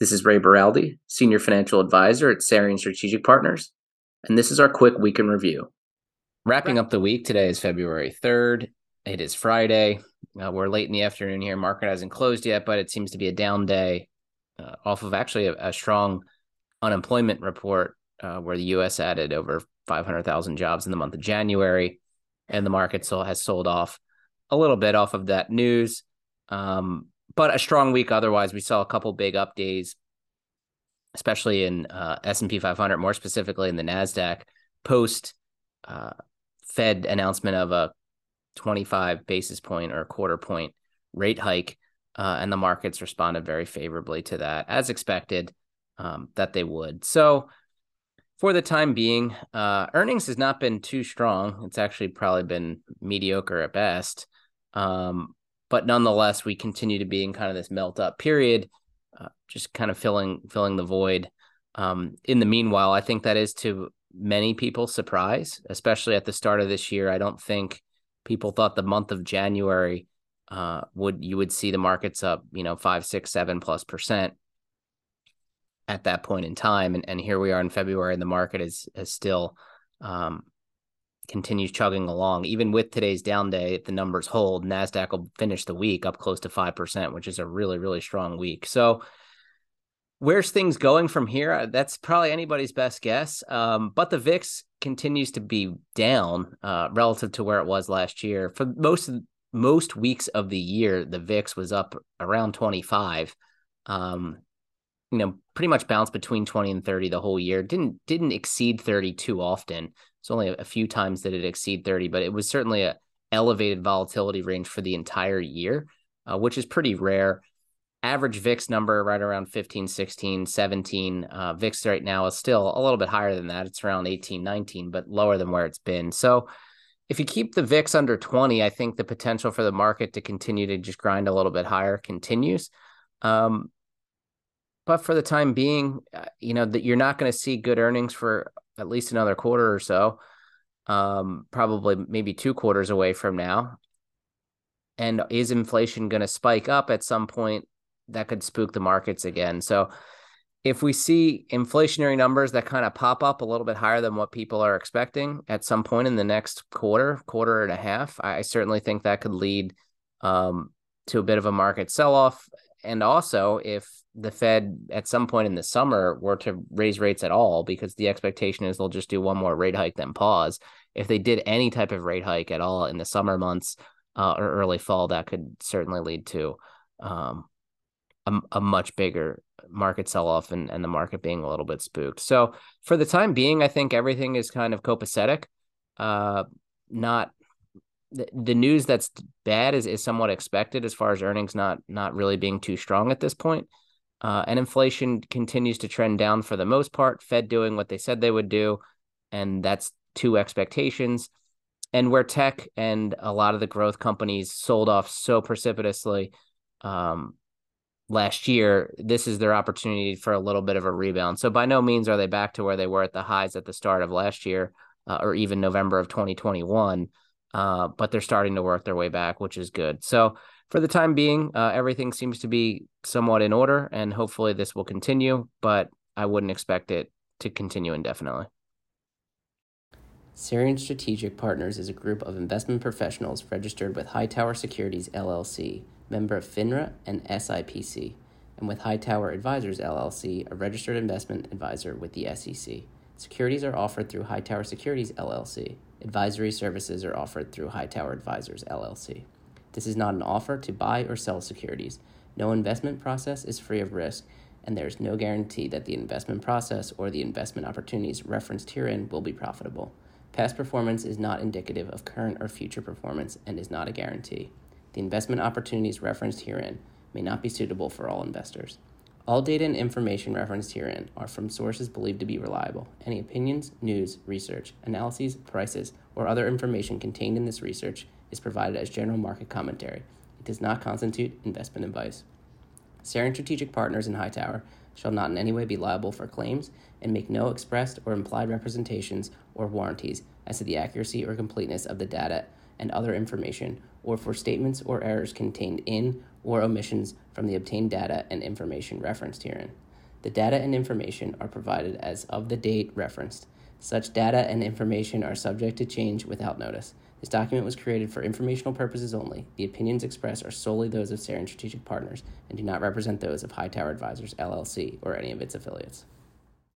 This is Ray Beraldi, Senior Financial Advisor at Sarian Strategic Partners, and this is our quick week in review. Wrapping up the week, today is February 3rd. It is Friday. Uh, we're late in the afternoon here. Market hasn't closed yet, but it seems to be a down day uh, off of actually a, a strong unemployment report uh, where the U.S. added over 500,000 jobs in the month of January, and the market still has sold off a little bit off of that news. Um, but a strong week otherwise. We saw a couple big up days, especially in uh, S&P 500, more specifically in the Nasdaq post uh, Fed announcement of a 25 basis point or quarter point rate hike, uh, and the markets responded very favorably to that, as expected um, that they would. So. For the time being, uh, earnings has not been too strong. It's actually probably been mediocre at best. Um, but nonetheless, we continue to be in kind of this melt up period, uh, just kind of filling filling the void. Um, in the meanwhile, I think that is to many people's surprise, especially at the start of this year. I don't think people thought the month of January uh, would you would see the markets up, you know, five, six, seven plus percent at that point in time, and and here we are in February, and the market is is still um, continues chugging along. Even with today's down day, if the numbers hold, NASDAQ will finish the week up close to 5%, which is a really, really strong week. So, where's things going from here? Uh, that's probably anybody's best guess. Um, but the VIX continues to be down uh, relative to where it was last year. For most most weeks of the year, the VIX was up around 25. Um, you know, pretty much bounced between 20 and 30 the whole year. Didn't didn't exceed 30 too often. It's only a few times that it exceed 30, but it was certainly a elevated volatility range for the entire year, uh, which is pretty rare. Average VIX number right around 15, 16, 17. Uh, VIX right now is still a little bit higher than that. It's around 18, 19, but lower than where it's been. So if you keep the VIX under 20, I think the potential for the market to continue to just grind a little bit higher continues. Um, but for the time being, uh, you know that you're not going to see good earnings for at least another quarter or so, um, probably maybe two quarters away from now. And is inflation going to spike up at some point? That could spook the markets again. So, if we see inflationary numbers that kind of pop up a little bit higher than what people are expecting at some point in the next quarter, quarter and a half, I certainly think that could lead um, to a bit of a market sell off. And also, if the Fed at some point in the summer were to raise rates at all, because the expectation is they'll just do one more rate hike, then pause. If they did any type of rate hike at all in the summer months uh, or early fall, that could certainly lead to um, a, a much bigger market sell off and, and the market being a little bit spooked. So for the time being, I think everything is kind of copacetic. Uh, not the, the news that's bad is, is somewhat expected as far as earnings not not really being too strong at this point. Uh, and inflation continues to trend down for the most part. Fed doing what they said they would do, and that's two expectations. And where tech and a lot of the growth companies sold off so precipitously um, last year, this is their opportunity for a little bit of a rebound. So by no means are they back to where they were at the highs at the start of last year uh, or even November of 2021. Uh, but they're starting to work their way back, which is good. So for the time being, uh, everything seems to be somewhat in order, and hopefully this will continue. But I wouldn't expect it to continue indefinitely. Sarian Strategic Partners is a group of investment professionals registered with Hightower Securities LLC, member of FINRA and SIPC, and with Hightower Advisors LLC, a registered investment advisor with the SEC. Securities are offered through Hightower Securities LLC. Advisory services are offered through Hightower Advisors LLC. This is not an offer to buy or sell securities. No investment process is free of risk, and there is no guarantee that the investment process or the investment opportunities referenced herein will be profitable. Past performance is not indicative of current or future performance and is not a guarantee. The investment opportunities referenced herein may not be suitable for all investors. All data and information referenced herein are from sources believed to be reliable. Any opinions, news, research, analyses, prices, or other information contained in this research is provided as general market commentary. It does not constitute investment advice. Sarian Strategic Partners in Hightower shall not in any way be liable for claims and make no expressed or implied representations or warranties as to the accuracy or completeness of the data and other information, or for statements or errors contained in or omissions from the obtained data and information referenced herein. The data and information are provided as of the date referenced. Such data and information are subject to change without notice. This document was created for informational purposes only. The opinions expressed are solely those of Sarian Strategic Partners and do not represent those of Hightower Advisors LLC or any of its affiliates.